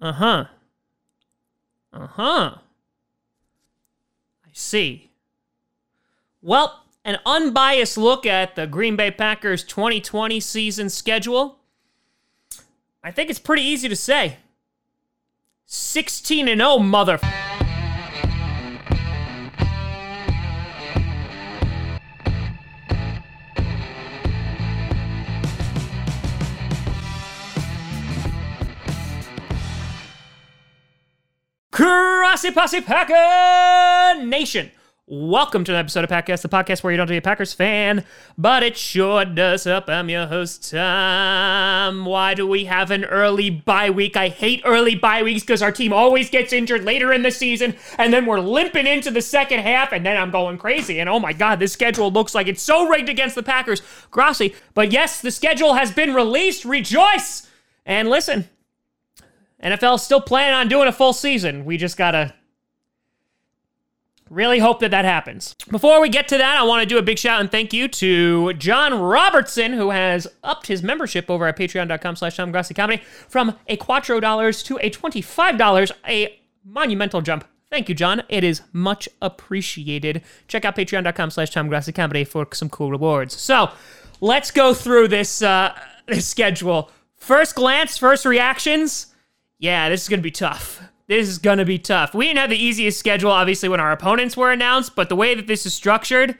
Uh huh. Uh huh. I see. Well, an unbiased look at the Green Bay Packers 2020 season schedule. I think it's pretty easy to say. 16 and 0, mother. Grossi Posse Packer Nation. Welcome to an episode of Packcast, the podcast where you don't have to be a Packers fan, but it sure does help. I'm your host, Tom. Why do we have an early bye week? I hate early bye weeks because our team always gets injured later in the season, and then we're limping into the second half, and then I'm going crazy. And oh my God, this schedule looks like it's so rigged against the Packers. Grossi. But yes, the schedule has been released. Rejoice! And listen, NFL's still planning on doing a full season. We just gotta really hope that that happens. Before we get to that, I want to do a big shout and thank you to John Robertson, who has upped his membership over at patreon.com slash Tom Comedy from a quattro dollars to a $25, a monumental jump. Thank you, John. It is much appreciated. Check out patreon.com slash Tom Comedy for some cool rewards. So let's go through this, uh, this schedule. First glance, first reactions. Yeah, this is going to be tough. This is going to be tough. We didn't have the easiest schedule, obviously, when our opponents were announced, but the way that this is structured,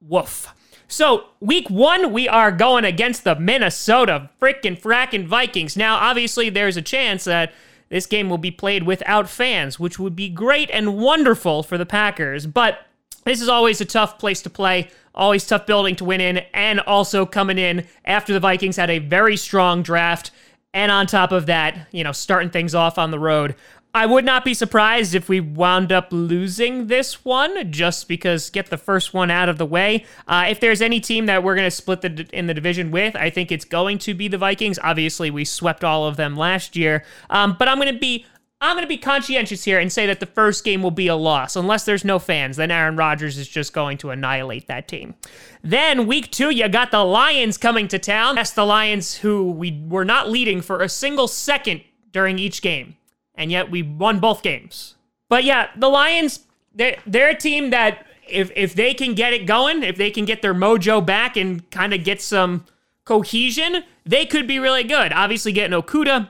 woof. So, week one, we are going against the Minnesota freaking fracking Vikings. Now, obviously, there's a chance that this game will be played without fans, which would be great and wonderful for the Packers. But this is always a tough place to play, always tough building to win in, and also coming in after the Vikings had a very strong draft and on top of that, you know, starting things off on the road. I would not be surprised if we wound up losing this one just because get the first one out of the way. Uh, if there's any team that we're going to split the, in the division with, I think it's going to be the Vikings. Obviously, we swept all of them last year, um, but I'm going to be I'm going to be conscientious here and say that the first game will be a loss. Unless there's no fans, then Aaron Rodgers is just going to annihilate that team. Then, week two, you got the Lions coming to town. That's the Lions who we were not leading for a single second during each game. And yet we won both games. But yeah, the Lions, they're, they're a team that if, if they can get it going, if they can get their mojo back and kind of get some cohesion, they could be really good. Obviously, getting Okudah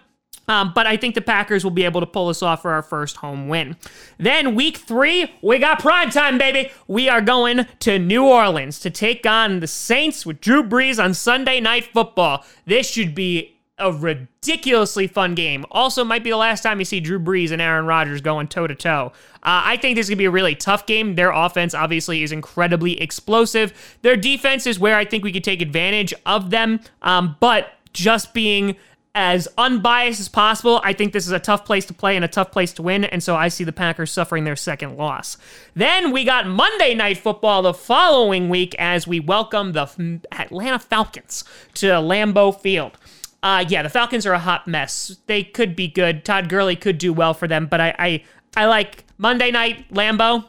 um, but I think the Packers will be able to pull this off for our first home win. Then week three, we got prime time, baby. We are going to New Orleans to take on the Saints with Drew Brees on Sunday Night Football. This should be a ridiculously fun game. Also, might be the last time you see Drew Brees and Aaron Rodgers going toe to toe. I think this is going to be a really tough game. Their offense, obviously, is incredibly explosive. Their defense is where I think we could take advantage of them. Um, but just being as unbiased as possible, I think this is a tough place to play and a tough place to win, and so I see the Packers suffering their second loss. Then we got Monday Night Football the following week as we welcome the Atlanta Falcons to Lambeau Field. Uh, yeah, the Falcons are a hot mess. They could be good. Todd Gurley could do well for them, but I, I, I like Monday Night Lambeau.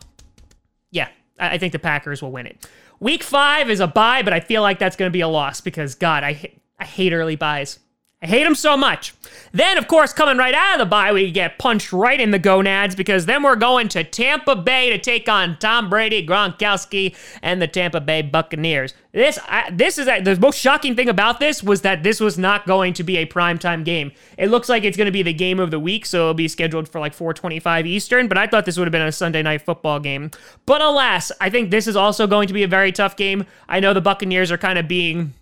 Yeah, I, I think the Packers will win it. Week five is a bye, but I feel like that's going to be a loss because God, I, I hate early byes. I hate them so much. Then, of course, coming right out of the bye, we get punched right in the gonads because then we're going to Tampa Bay to take on Tom Brady, Gronkowski, and the Tampa Bay Buccaneers. This, I, this is the most shocking thing about this was that this was not going to be a primetime game. It looks like it's going to be the game of the week, so it'll be scheduled for like 4:25 Eastern. But I thought this would have been a Sunday night football game. But alas, I think this is also going to be a very tough game. I know the Buccaneers are kind of being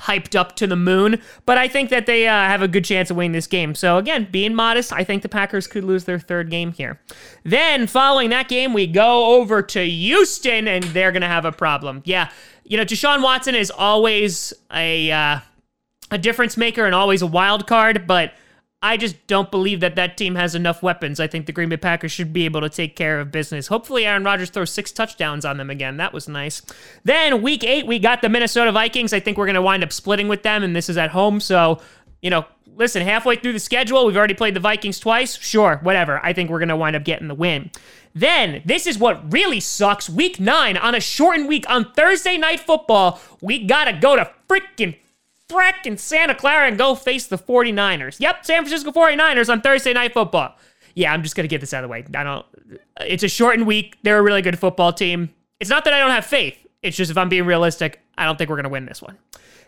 hyped up to the moon, but I think that they uh, have a good chance of winning this game. So again, being modest, I think the Packers could lose their third game here. Then following that game, we go over to Houston, and they're gonna have a problem. Yeah, you know, Deshaun Watson is always a uh, a difference maker and always a wild card, but I just don't believe that that team has enough weapons. I think the Green Bay Packers should be able to take care of business. Hopefully, Aaron Rodgers throws six touchdowns on them again. That was nice. Then, week eight, we got the Minnesota Vikings. I think we're going to wind up splitting with them, and this is at home. So, you know, listen, halfway through the schedule, we've already played the Vikings twice. Sure, whatever. I think we're going to wind up getting the win. Then, this is what really sucks. Week nine, on a shortened week on Thursday Night Football, we got to go to freaking frickin' Santa Clara and go face the 49ers. Yep, San Francisco 49ers on Thursday Night Football. Yeah, I'm just gonna get this out of the way. I don't. It's a shortened week. They're a really good football team. It's not that I don't have faith. It's just if I'm being realistic, I don't think we're gonna win this one.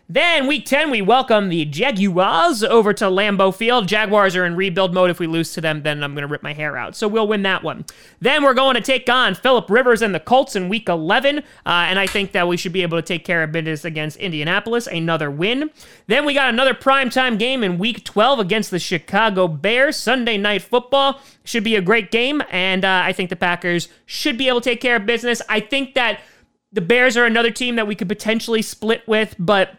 Then week 10, we welcome the Jaguars over to Lambeau Field. Jaguars are in rebuild mode. If we lose to them, then I'm going to rip my hair out. So we'll win that one. Then we're going to take on Philip Rivers and the Colts in week 11. Uh, and I think that we should be able to take care of business against Indianapolis. Another win. Then we got another primetime game in week 12 against the Chicago Bears. Sunday night football should be a great game. And uh, I think the Packers should be able to take care of business. I think that the Bears are another team that we could potentially split with, but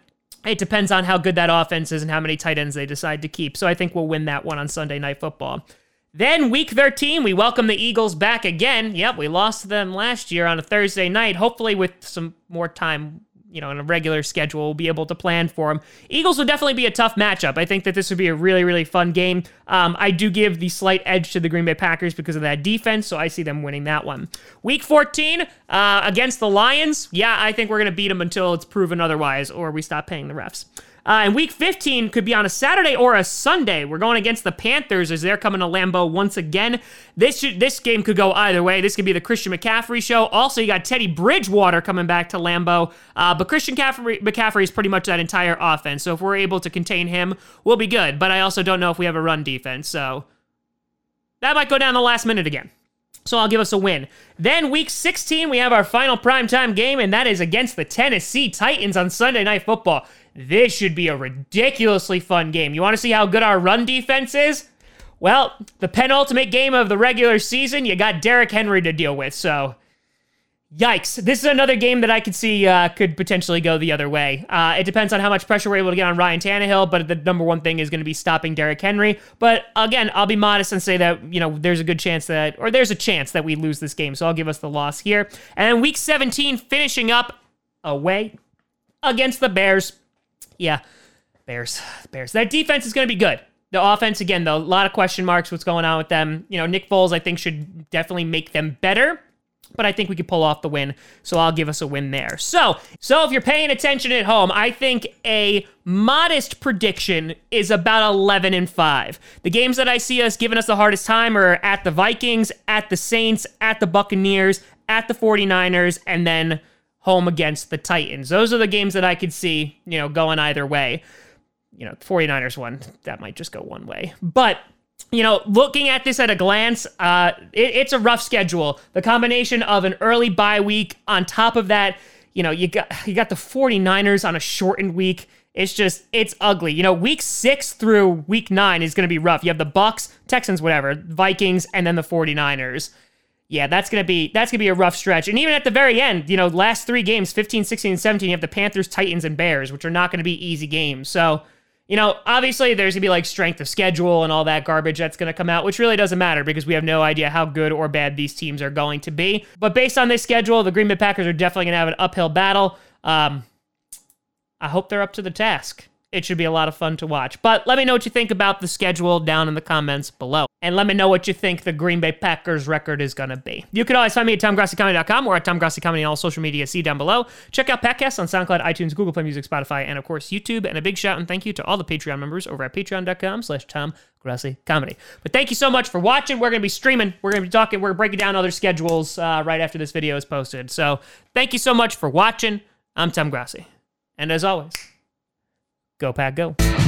it depends on how good that offense is and how many tight ends they decide to keep. So I think we'll win that one on Sunday Night Football. Then week 13, we welcome the Eagles back again. Yep, we lost them last year on a Thursday night. Hopefully, with some more time you know, in a regular schedule, we'll be able to plan for them. Eagles would definitely be a tough matchup. I think that this would be a really, really fun game. Um, I do give the slight edge to the Green Bay Packers because of that defense, so I see them winning that one. Week 14 uh, against the Lions, yeah, I think we're going to beat them until it's proven otherwise or we stop paying the refs. Uh, and week 15 could be on a Saturday or a Sunday. We're going against the Panthers as they're coming to Lambeau once again. This should, this game could go either way. This could be the Christian McCaffrey show. Also, you got Teddy Bridgewater coming back to Lambeau. Uh, but Christian McCaffrey, McCaffrey is pretty much that entire offense. So if we're able to contain him, we'll be good. But I also don't know if we have a run defense. So that might go down the last minute again. So I'll give us a win. Then week 16, we have our final primetime game, and that is against the Tennessee Titans on Sunday Night Football. This should be a ridiculously fun game. You want to see how good our run defense is? Well, the penultimate game of the regular season, you got Derrick Henry to deal with, so Yikes. This is another game that I could see uh, could potentially go the other way. Uh, it depends on how much pressure we're able to get on Ryan Tannehill, but the number one thing is going to be stopping Derrick Henry. But again, I'll be modest and say that, you know, there's a good chance that, or there's a chance that we lose this game. So I'll give us the loss here. And then week 17, finishing up away against the Bears. Yeah, Bears. Bears. That defense is going to be good. The offense, again, though, a lot of question marks. What's going on with them? You know, Nick Foles, I think, should definitely make them better but I think we could pull off the win, so I'll give us a win there. So, so if you're paying attention at home, I think a modest prediction is about 11 and 5. The games that I see us giving us the hardest time are at the Vikings, at the Saints, at the Buccaneers, at the 49ers, and then home against the Titans. Those are the games that I could see, you know, going either way. You know, 49ers one, that might just go one way. But you know, looking at this at a glance, uh, it, it's a rough schedule. The combination of an early bye week on top of that, you know, you got you got the 49ers on a shortened week. It's just it's ugly. You know, week 6 through week 9 is going to be rough. You have the Bucs, Texans, whatever, Vikings and then the 49ers yeah, that's going to be that's going to be a rough stretch. And even at the very end, you know, last 3 games, 15, 16 and 17, you have the Panthers, Titans and Bears, which are not going to be easy games. So, you know, obviously there's going to be like strength of schedule and all that garbage that's going to come out, which really doesn't matter because we have no idea how good or bad these teams are going to be. But based on this schedule, the Green Bay Packers are definitely going to have an uphill battle. Um, I hope they're up to the task it should be a lot of fun to watch. But let me know what you think about the schedule down in the comments below. And let me know what you think the Green Bay Packers record is going to be. You can always find me at TomGrossiComedy.com or at TomGrossiComedy on all social media. See down below. Check out Packcast on SoundCloud, iTunes, Google Play Music, Spotify, and of course YouTube. And a big shout and thank you to all the Patreon members over at patreon.com slash TomGrossiComedy. But thank you so much for watching. We're going to be streaming. We're going to be talking. We're breaking down other schedules uh, right after this video is posted. So thank you so much for watching. I'm Tom Grossi. And as always... Go Pack Go.